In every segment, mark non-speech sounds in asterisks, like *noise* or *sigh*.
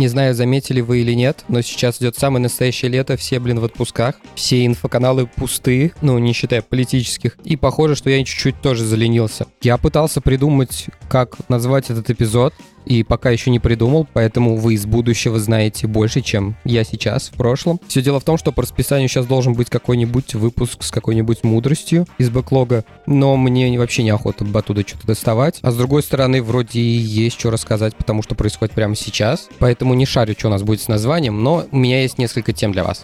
Не знаю, заметили вы или нет, но сейчас идет самое настоящее лето, все, блин, в отпусках. Все инфоканалы пусты, ну, не считая политических. И похоже, что я чуть-чуть тоже заленился. Я пытался придумать, как назвать этот эпизод, и пока еще не придумал, поэтому вы из будущего знаете больше, чем я сейчас в прошлом. Все дело в том, что по расписанию сейчас должен быть какой-нибудь выпуск с какой-нибудь мудростью из бэклога, но мне вообще неохота оттуда что-то доставать. А с другой стороны, вроде и есть что рассказать, потому что происходит прямо сейчас, поэтому не шарю, что у нас будет с названием, но у меня есть несколько тем для вас.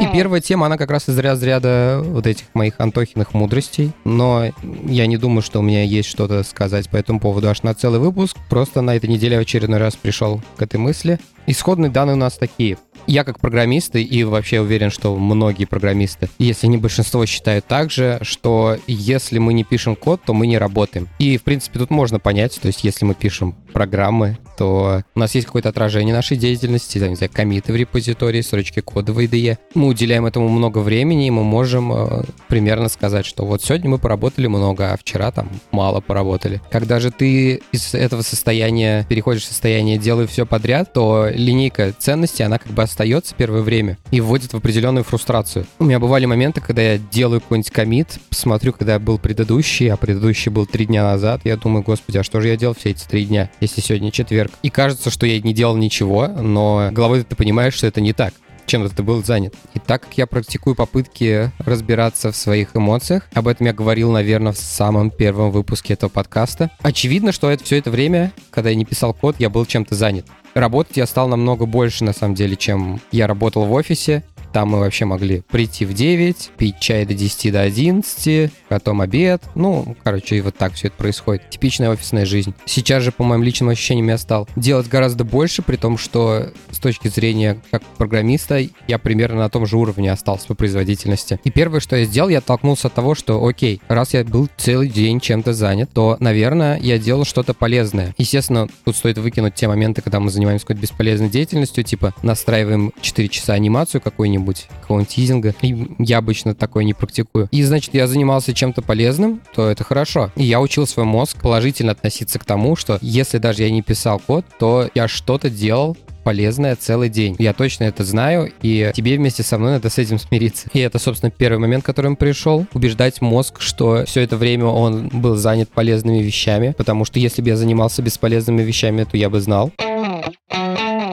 И первая тема, она как раз из разряда вот этих моих Антохиных мудростей. Но я не думаю, что у меня есть что-то сказать по этому поводу аж на целый выпуск. Просто на этой неделе в очередной раз пришел к этой мысли. Исходные данные у нас такие. Я как программист, и вообще уверен, что многие программисты, если не большинство, считают так же, что если мы не пишем код, то мы не работаем. И, в принципе, тут можно понять, то есть если мы пишем программы, то у нас есть какое-то отражение нашей деятельности, там, не знаю, комиты в репозитории, строчки кода в IDE. Мы уделяем этому много времени, и мы можем э, примерно сказать, что вот сегодня мы поработали много, а вчера там мало поработали. Когда же ты из этого состояния переходишь в состояние «делаю все подряд», то линейка ценностей, она как бы остается первое время и вводит в определенную фрустрацию. У меня бывали моменты, когда я делаю какой-нибудь комит, смотрю, когда был предыдущий, а предыдущий был три дня назад, я думаю, господи, а что же я делал все эти три дня? если сегодня четверг. И кажется, что я не делал ничего, но головой ты понимаешь, что это не так чем ты был занят. И так как я практикую попытки разбираться в своих эмоциях, об этом я говорил, наверное, в самом первом выпуске этого подкаста, очевидно, что это все это время, когда я не писал код, я был чем-то занят. Работать я стал намного больше, на самом деле, чем я работал в офисе. Там мы вообще могли прийти в 9, пить чай до 10 до 11, потом обед. Ну, короче, и вот так все это происходит. Типичная офисная жизнь. Сейчас же, по моим личным ощущениям, я стал делать гораздо больше, при том, что с точки зрения как программиста я примерно на том же уровне остался по производительности. И первое, что я сделал, я оттолкнулся от того, что, окей, раз я был целый день чем-то занят, то, наверное, я делал что-то полезное. Естественно, тут стоит выкинуть те моменты, когда мы занимаемся какой-то бесполезной деятельностью, типа настраиваем 4 часа анимацию какую-нибудь, какого-нибудь, какого-нибудь тизинга. И я обычно такое не практикую. И, значит, я занимался чем-то полезным, то это хорошо. И я учил свой мозг положительно относиться к тому, что если даже я не писал код, то я что-то делал полезное целый день. Я точно это знаю, и тебе вместе со мной надо с этим смириться. И это, собственно, первый момент, к которому пришел. Убеждать мозг, что все это время он был занят полезными вещами, потому что если бы я занимался бесполезными вещами, то я бы знал.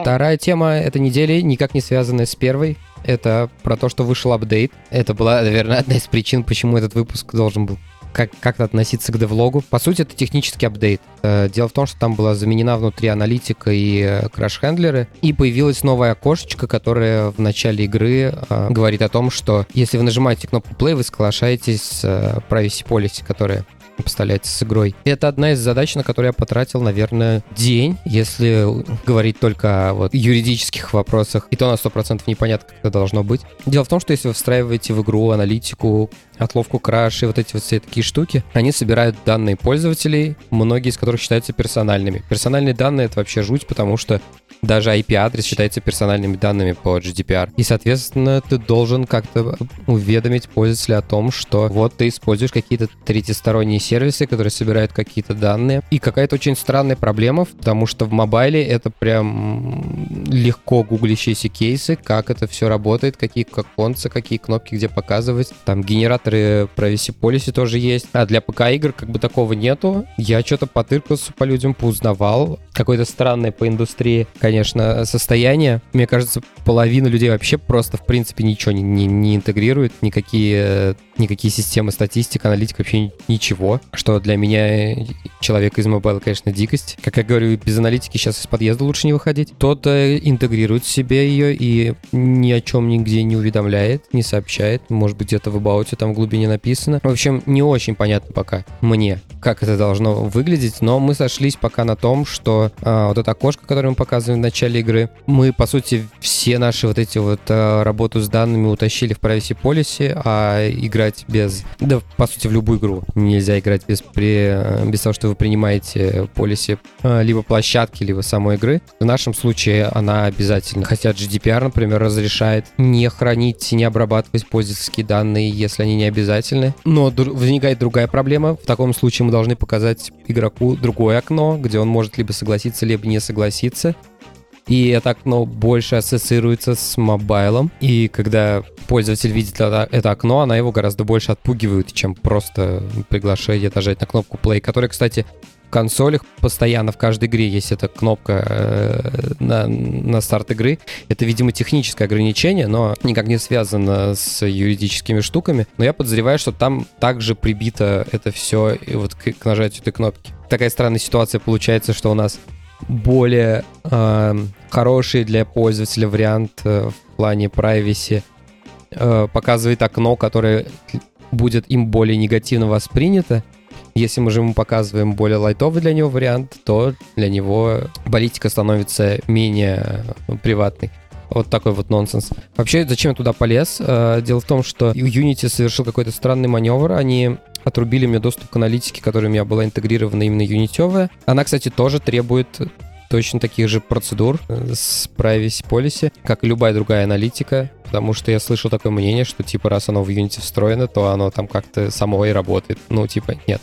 Вторая тема этой недели никак не связанная с первой это про то, что вышел апдейт. Это была, наверное, одна из причин, почему этот выпуск должен был как- как-то относиться к девлогу. По сути, это технический апдейт. Э, дело в том, что там была заменена внутри аналитика и э, краш-хендлеры, и появилась новая окошечко, которое в начале игры э, говорит о том, что если вы нажимаете кнопку play, вы соглашаетесь с э, privacy policy, которая поставляется с игрой. Это одна из задач, на которую я потратил, наверное, день, если говорить только о вот, юридических вопросах. И то на 100% непонятно, как это должно быть. Дело в том, что если вы встраиваете в игру аналитику, отловку краш и вот эти вот все такие штуки, они собирают данные пользователей, многие из которых считаются персональными. Персональные данные — это вообще жуть, потому что даже IP-адрес считается персональными данными по GDPR. И, соответственно, ты должен как-то уведомить пользователя о том, что вот ты используешь какие-то третьесторонние сервисы, которые собирают какие-то данные. И какая-то очень странная проблема, потому что в мобайле это прям легко гуглящиеся кейсы, как это все работает, какие концы, какие кнопки где показывать. Там генераторы privacy policy тоже есть. А для ПК-игр как бы такого нету. Я что-то потыркался по людям, поузнавал. Какое-то странное по индустрии, конечно, состояние. Мне кажется, половина людей вообще просто, в принципе, ничего не, не, не интегрирует, никакие, никакие системы статистик, аналитик, вообще ничего, что для меня человек из мобайла, конечно, дикость. Как я говорю, без аналитики сейчас из подъезда лучше не выходить. Кто-то интегрирует в себе ее и ни о чем нигде не уведомляет, не сообщает. Может быть, где-то в абауте там в глубине написано. В общем, не очень понятно пока мне, как это должно выглядеть, но мы сошлись пока на том, что а, вот это окошко, которое мы показываем в начале игры. Мы, по сути, все наши вот эти вот э, работу с данными утащили в Privacy Policy, а играть без... Да, по сути, в любую игру нельзя играть без, при, э, без того, что вы принимаете полиси э, либо площадки, либо самой игры. В нашем случае она обязательно. Хотя GDPR, например, разрешает не хранить, не обрабатывать пользовательские данные, если они не обязательны. Но возникает другая проблема. В таком случае мы должны показать игроку другое окно, где он может либо согласиться, либо не согласиться. И это окно больше ассоциируется с мобайлом. И когда пользователь видит это, окно, она его гораздо больше отпугивает, чем просто приглашение нажать на кнопку play, которая, кстати, в консолях постоянно в каждой игре есть эта кнопка э, на, на старт игры. Это, видимо, техническое ограничение, но никак не связано с юридическими штуками. Но я подозреваю, что там также прибито это все вот к, к нажатию этой кнопки. Такая странная ситуация получается, что у нас более э, хороший для пользователя вариант э, в плане privacy э, показывает окно, которое будет им более негативно воспринято. Если мы же ему показываем более лайтовый для него вариант, то для него политика становится менее э, приватной. Вот такой вот нонсенс. Вообще, зачем я туда полез? Э, дело в том, что Unity совершил какой-то странный маневр. Они отрубили мне доступ к аналитике, которая у меня была интегрирована именно юнитевая. Она, кстати, тоже требует точно таких же процедур э, с privacy policy, как и любая другая аналитика, потому что я слышал такое мнение, что типа раз оно в Unity встроено, то оно там как-то само и работает. Ну, типа, нет.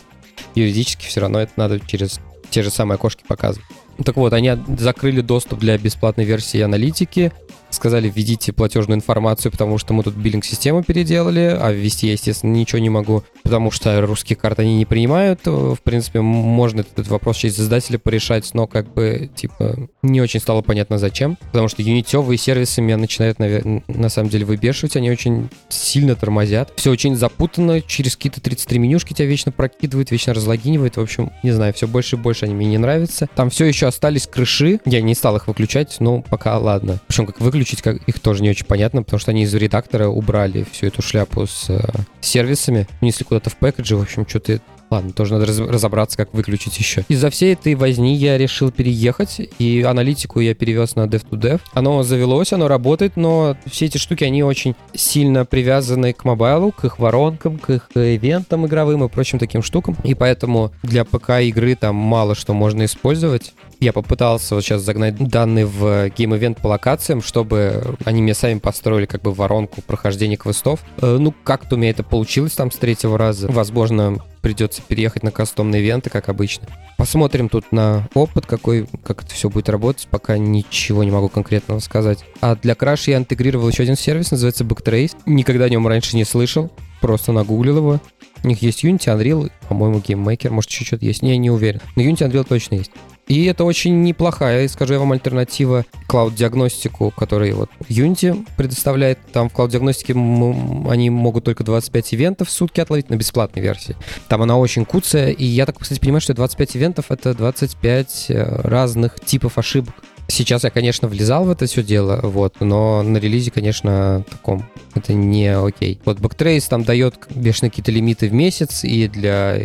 Юридически все равно это надо через те же самые окошки показывать. Так вот, они закрыли доступ для бесплатной версии аналитики, сказали, введите платежную информацию, потому что мы тут биллинг-систему переделали, а ввести я, естественно, ничего не могу, потому что русские карты они не принимают. В принципе, можно этот вопрос через издателя порешать, но как бы, типа, не очень стало понятно зачем, потому что юнитевые сервисы меня начинают, на самом деле выбешивать, они очень сильно тормозят. Все очень запутанно, через какие-то 33 менюшки тебя вечно прокидывают, вечно разлогинивают, в общем, не знаю, все больше и больше они мне не нравятся. Там все еще остались крыши, я не стал их выключать, но пока ладно. Причем как выключить выключить как, их тоже не очень понятно, потому что они из редактора убрали всю эту шляпу с э, сервисами, унесли куда-то в пэкэджи, в общем, что-то Ладно, тоже надо разобраться, как выключить еще. Из-за всей этой возни я решил переехать, и аналитику я перевез на Dev2Dev. Оно завелось, оно работает, но все эти штуки, они очень сильно привязаны к мобайлу, к их воронкам, к их ивентам игровым и прочим таким штукам. И поэтому для ПК игры там мало что можно использовать. Я попытался вот сейчас загнать данные в Game Event по локациям, чтобы они мне сами построили как бы воронку прохождения квестов. Э, ну, как-то у меня это получилось там с третьего раза. Возможно, придется переехать на кастомные ивенты, как обычно. Посмотрим тут на опыт, какой, как это все будет работать. Пока ничего не могу конкретного сказать. А для Crash я интегрировал еще один сервис, называется Backtrace. Никогда о нем раньше не слышал. Просто нагуглил его. У них есть Unity, Unreal, по-моему, GameMaker, может, еще что-то есть. Не, не уверен. Но Unity, Unreal точно есть. И это очень неплохая, скажу я вам, альтернатива клауд-диагностику, который вот Unity предоставляет. Там в клауд-диагностике они могут только 25 ивентов в сутки отловить на бесплатной версии. Там она очень куцая, и я так, кстати, понимаю, что 25 ивентов — это 25 э, разных типов ошибок. Сейчас я, конечно, влезал в это все дело, вот, но на релизе, конечно, таком это не окей. Вот Backtrace там дает бешеные какие-то лимиты в месяц, и для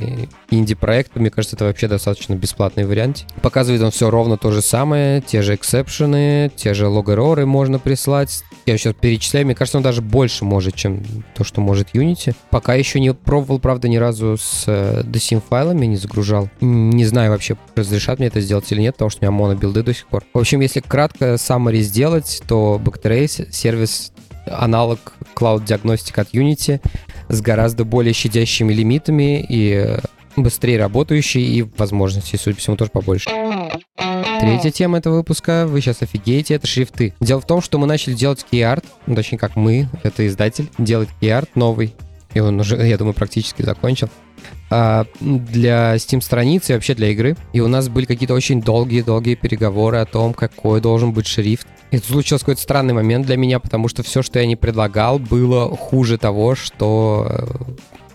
инди-проекта, мне кажется, это вообще достаточно бесплатный вариант. Показывает он все ровно то же самое, те же эксепшены, те же лог-эроры можно прислать. Я сейчас перечисляю, мне кажется, он даже больше может, чем то, что может Unity. Пока еще не пробовал, правда, ни разу с э, DSIM файлами не загружал. Не знаю вообще, разрешат мне это сделать или нет, потому что у меня монобилды до сих пор. В общем, если кратко summary сделать, то Backtrace сервис аналог Cloud Diagnostic от Unity с гораздо более щадящими лимитами и быстрее работающий и возможностей, судя по всему, тоже побольше. Третья тема этого выпуска, вы сейчас офигеете, это шрифты. Дело в том, что мы начали делать key-art, ну, точнее как мы, это издатель, делать key-art новый, и он уже, я думаю, практически закончил, а, для Steam страницы и вообще для игры. И у нас были какие-то очень долгие-долгие переговоры о том, какой должен быть шрифт. Тут случился какой-то странный момент для меня, потому что все, что я не предлагал, было хуже того, что э,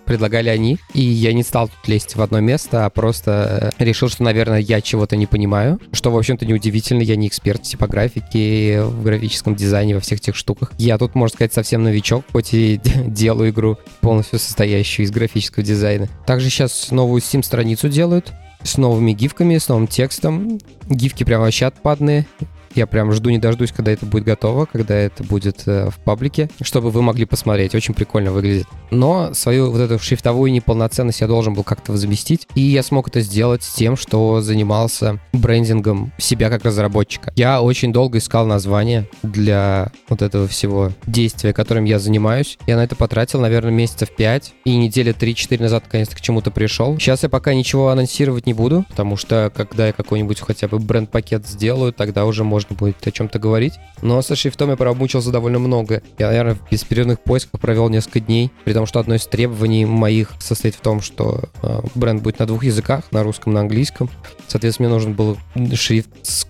предлагали они. И я не стал тут лезть в одно место, а просто э, решил, что, наверное, я чего-то не понимаю. Что, в общем-то, неудивительно, я не эксперт в типографике, в графическом дизайне, во всех этих штуках. Я тут, можно сказать, совсем новичок, хоть и *laughs* делаю игру полностью состоящую из графического дизайна. Также сейчас новую Steam-страницу делают с новыми гифками, с новым текстом. Гифки прям вообще отпадные. Я прям жду не дождусь, когда это будет готово, когда это будет э, в паблике, чтобы вы могли посмотреть. Очень прикольно выглядит. Но свою вот эту шрифтовую неполноценность я должен был как-то заместить. И я смог это сделать с тем, что занимался брендингом себя как разработчика. Я очень долго искал название для вот этого всего действия, которым я занимаюсь. Я на это потратил, наверное, месяцев 5. И недели 3-4 назад наконец-то к чему-то пришел. Сейчас я пока ничего анонсировать не буду, потому что когда я какой-нибудь хотя бы бренд-пакет сделаю, тогда уже можно будет о чем-то говорить. Но со шрифтом я промучился довольно много. Я, наверное, в бесперерывных поисках провел несколько дней, при том, что одно из требований моих состоит в том, что э, бренд будет на двух языках, на русском, на английском. Соответственно, мне нужен был шрифт с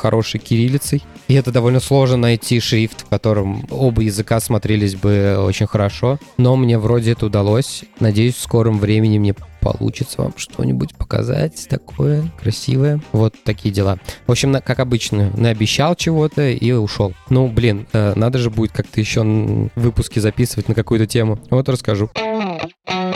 хорошей кириллицей. И это довольно сложно найти шрифт, в котором оба языка смотрелись бы очень хорошо. Но мне вроде это удалось. Надеюсь, в скором времени мне получится вам что-нибудь показать такое красивое. Вот такие дела. В общем, как обычно, наобещал чего-то и ушел. Ну, блин, э, надо же будет как-то еще выпуски записывать на какую-то тему. Вот расскажу.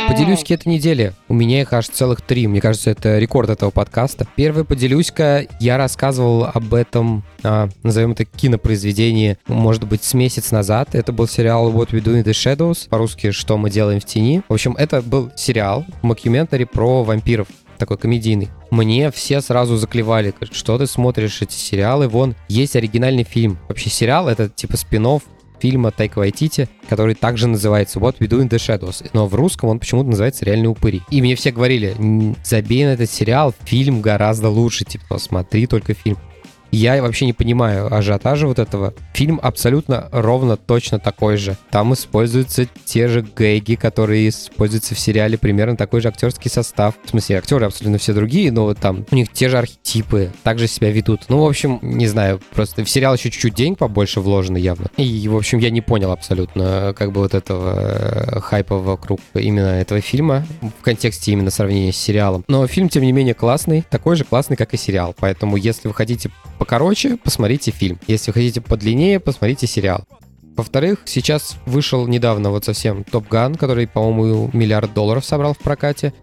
Поделюсь-ка этой недели. У меня их аж целых три. Мне кажется, это рекорд этого подкаста. Первый поделюсь-ка. Я рассказывал об этом, а, назовем это кинопроизведении, может быть, с месяц назад. Это был сериал What We Do in the Shadows. По-русски «Что мы делаем в тени». В общем, это был сериал, мокюментари про вампиров такой комедийный. Мне все сразу заклевали, что ты смотришь эти сериалы, вон, есть оригинальный фильм. Вообще сериал — это типа спин фильма Тайка Вайтити, который также называется What We Do in the Shadows. Но в русском он почему-то называется «Реальные упыри». И мне все говорили, забей на этот сериал, фильм гораздо лучше, типа, смотри только фильм. Я вообще не понимаю ажиотажа вот этого. Фильм абсолютно ровно точно такой же. Там используются те же гэги, которые используются в сериале, примерно такой же актерский состав. В смысле, актеры абсолютно все другие, но там у них те же архетипы, также себя ведут. Ну, в общем, не знаю, просто в сериал еще чуть-чуть денег побольше вложено явно. И, в общем, я не понял абсолютно как бы вот этого э, хайпа вокруг именно этого фильма в контексте именно сравнения с сериалом. Но фильм, тем не менее, классный, такой же классный, как и сериал. Поэтому, если вы хотите покороче, посмотрите фильм. Если хотите подлиннее, посмотрите сериал. Во-вторых, сейчас вышел недавно вот совсем Топ Ган, который, по-моему, миллиард долларов собрал в прокате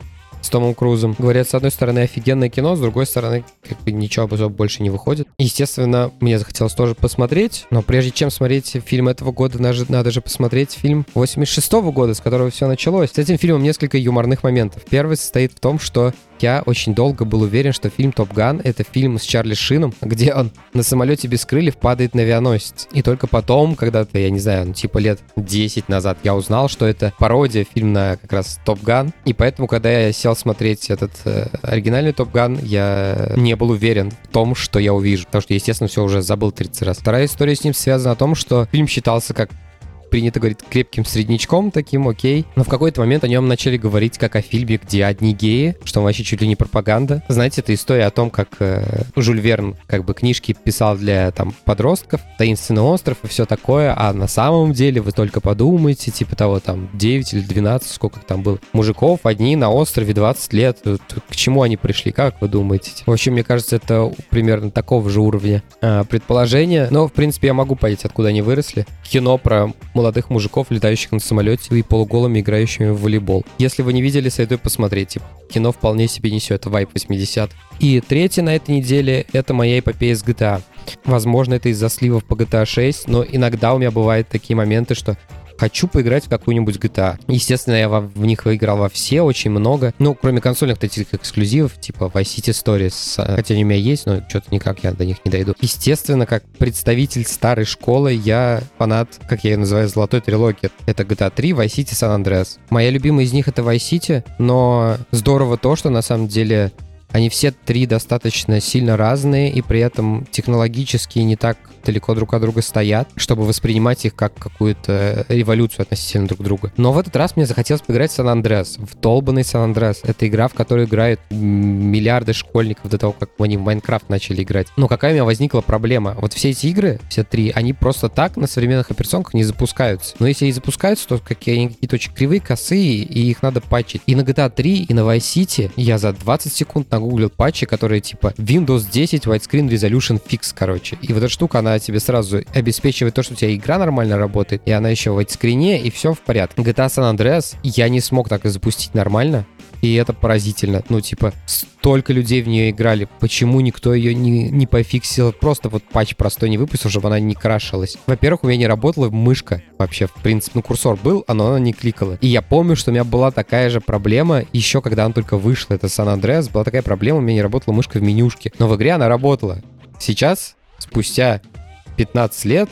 с Томом Крузом. Говорят, с одной стороны, офигенное кино, с другой стороны, как бы ничего особо больше не выходит. Естественно, мне захотелось тоже посмотреть, но прежде чем смотреть фильм этого года, надо, надо же посмотреть фильм 86 -го года, с которого все началось. С этим фильмом несколько юморных моментов. Первый состоит в том, что я очень долго был уверен, что фильм «Top Gun» — это фильм с Чарли Шином, где он на самолете без крыльев падает на авианосец. И только потом, когда-то, я не знаю, ну, типа лет 10 назад, я узнал, что это пародия, фильм на как раз «Top Gun». И поэтому, когда я сел смотреть этот э, оригинальный «Top Gun», я не был уверен в том, что я увижу. Потому что, естественно, все уже забыл 30 раз. Вторая история с ним связана о том, что фильм считался как принято говорить крепким среднячком таким, окей. Но в какой-то момент о нем начали говорить как о фильме, где одни геи, что он вообще чуть ли не пропаганда. Знаете, это история о том, как э, Жюль Верн как бы книжки писал для там подростков, таинственный остров и все такое, а на самом деле вы только подумайте, типа того там 9 или 12, сколько там было, мужиков одни на острове 20 лет, к чему они пришли, как вы думаете? В общем, мне кажется, это примерно такого же уровня э, предположения, но в принципе я могу понять, откуда они выросли. Кино про молодых мужиков, летающих на самолете и полуголыми играющими в волейбол. Если вы не видели, советую посмотреть. Кино вполне себе несет вайп 80 И третье на этой неделе — это моя эпопея с GTA. Возможно, это из-за сливов по GTA 6, но иногда у меня бывают такие моменты, что хочу поиграть в какую-нибудь GTA. Естественно, я в, в них выиграл во все, очень много. Ну, кроме консольных этих эксклюзивов, типа Vice City Stories, а, хотя они у меня есть, но что-то никак я до них не дойду. Естественно, как представитель старой школы, я фанат, как я ее называю, золотой трилогии. Это GTA 3, Vice City, San Andreas. Моя любимая из них это Vice City, но здорово то, что на самом деле они все три достаточно сильно разные и при этом технологически не так далеко друг от друга стоят, чтобы воспринимать их как какую-то революцию относительно друг друга. Но в этот раз мне захотелось поиграть в Сан Андреас, в долбанный Сан Андреас. Это игра, в которой играют миллиарды школьников до того, как они в Майнкрафт начали играть. Но какая у меня возникла проблема? Вот все эти игры, все три, они просто так на современных операционках не запускаются. Но если и запускаются, то какие-они какие-то очень кривые, косые, и их надо патчить. И на GTA 3, и на Vice City я за 20 секунд нагуглил патчи, которые типа Windows 10 Widescreen Resolution Fix, короче. И вот эта штука, она тебе сразу обеспечивает то, что у тебя игра нормально работает, и она еще в скрине, и все в порядке. GTA San Andreas я не смог так и запустить нормально, И это поразительно. Ну, типа, столько людей в нее играли. Почему никто ее не, не пофиксил? Просто вот патч простой не выпустил, чтобы она не крашилась. Во-первых, у меня не работала мышка вообще, в принципе. Ну, курсор был, а но она не кликала. И я помню, что у меня была такая же проблема еще когда она только вышла. Это Сан Андреас. Была такая проблема, у меня не работала мышка в менюшке. Но в игре она работала. Сейчас, спустя 15 лет,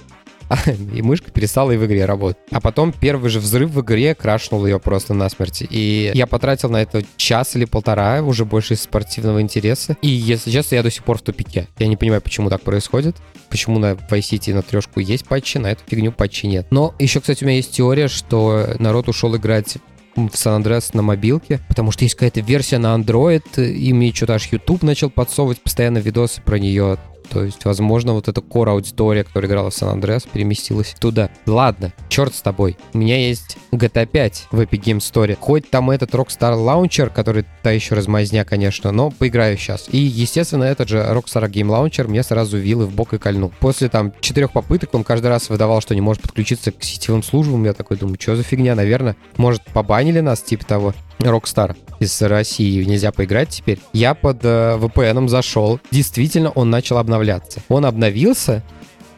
*laughs* и мышка перестала и в игре работать. А потом первый же взрыв в игре крашнул ее просто насмерть. И я потратил на это час или полтора, уже больше из спортивного интереса. И, если честно, я до сих пор в тупике. Я не понимаю, почему так происходит. Почему на Vice City на трешку есть патчи, на эту фигню патчи нет. Но еще, кстати, у меня есть теория, что народ ушел играть в Сан Андреас на мобилке, потому что есть какая-то версия на Android, и мне что-то аж YouTube начал подсовывать постоянно видосы про нее. То есть, возможно, вот эта core аудитория, которая играла в Сан Андреас, переместилась туда. Ладно, черт с тобой. У меня есть GTA 5 в Epic Game Store. Хоть там этот Rockstar Launcher, который та еще размазня, конечно, но поиграю сейчас. И, естественно, этот же Rockstar Game Launcher мне сразу вилы в бок и кольнул. После там четырех попыток он каждый раз выдавал, что не может подключиться к сетевым службам. Я такой думаю, что за фигня, наверное. Может, побанили нас, типа того. Rockstar из России нельзя поиграть теперь. Я под э, VPN зашел. Действительно, он начал обновляться. Он обновился,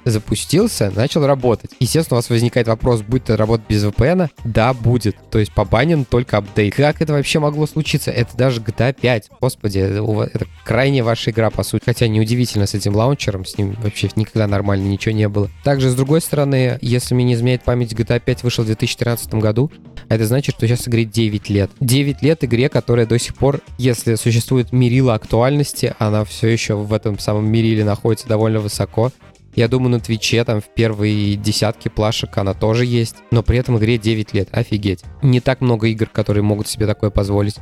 запустился, начал работать. Естественно, у вас возникает вопрос, будет это работать без VPN? Да, будет. То есть побанен только апдейт. Как это вообще могло случиться? Это даже GTA 5. Господи, это крайне ваша игра, по сути. Хотя неудивительно с этим лаунчером, с ним вообще никогда нормально ничего не было. Также, с другой стороны, если мне не изменяет память, GTA 5 вышел в 2013 году, это значит, что сейчас игре 9 лет. 9 лет игре, которая до сих пор, если существует мерила актуальности, она все еще в этом самом мериле находится довольно высоко. Я думаю, на Твиче там в первые десятки плашек она тоже есть, но при этом игре 9 лет, офигеть. Не так много игр, которые могут себе такое позволить.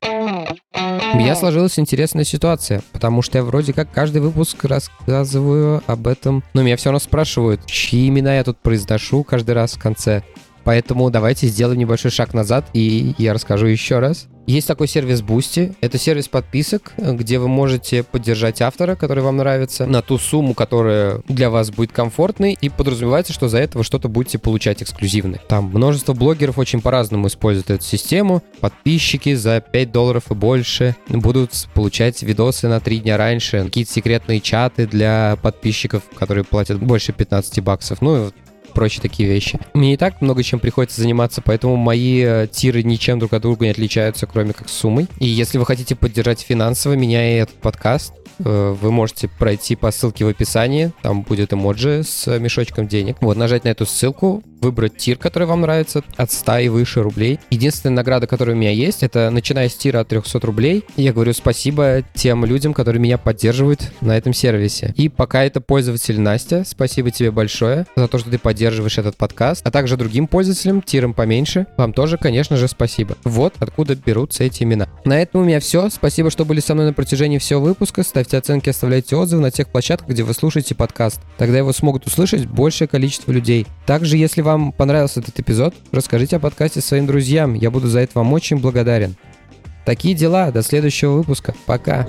У меня сложилась интересная ситуация, потому что я вроде как каждый выпуск рассказываю об этом, но меня все равно спрашивают, чьи имена я тут произношу каждый раз в конце. Поэтому давайте сделаем небольшой шаг назад, и я расскажу еще раз. Есть такой сервис Boosty. Это сервис подписок, где вы можете поддержать автора, который вам нравится, на ту сумму, которая для вас будет комфортной, и подразумевается, что за это вы что-то будете получать эксклюзивное. Там множество блогеров очень по-разному используют эту систему. Подписчики за 5 долларов и больше будут получать видосы на 3 дня раньше, какие-то секретные чаты для подписчиков, которые платят больше 15 баксов. Ну, прочие такие вещи. Мне и так много чем приходится заниматься, поэтому мои э, тиры ничем друг от друга не отличаются, кроме как суммой. И если вы хотите поддержать финансово меня и этот подкаст, э, вы можете пройти по ссылке в описании, там будет эмоджи с мешочком денег. Вот, нажать на эту ссылку, выбрать тир, который вам нравится, от 100 и выше рублей. Единственная награда, которая у меня есть, это начиная с тира от 300 рублей. Я говорю спасибо тем людям, которые меня поддерживают на этом сервисе. И пока это пользователь Настя, спасибо тебе большое за то, что ты поддерживаешь этот подкаст, а также другим пользователям, тиром поменьше, вам тоже, конечно же, спасибо. Вот откуда берутся эти имена. На этом у меня все. Спасибо, что были со мной на протяжении всего выпуска. Ставьте оценки, оставляйте отзывы на тех площадках, где вы слушаете подкаст. Тогда его смогут услышать большее количество людей. Также, если вам понравился этот эпизод, расскажите о подкасте своим друзьям. Я буду за это вам очень благодарен. Такие дела. До следующего выпуска. Пока.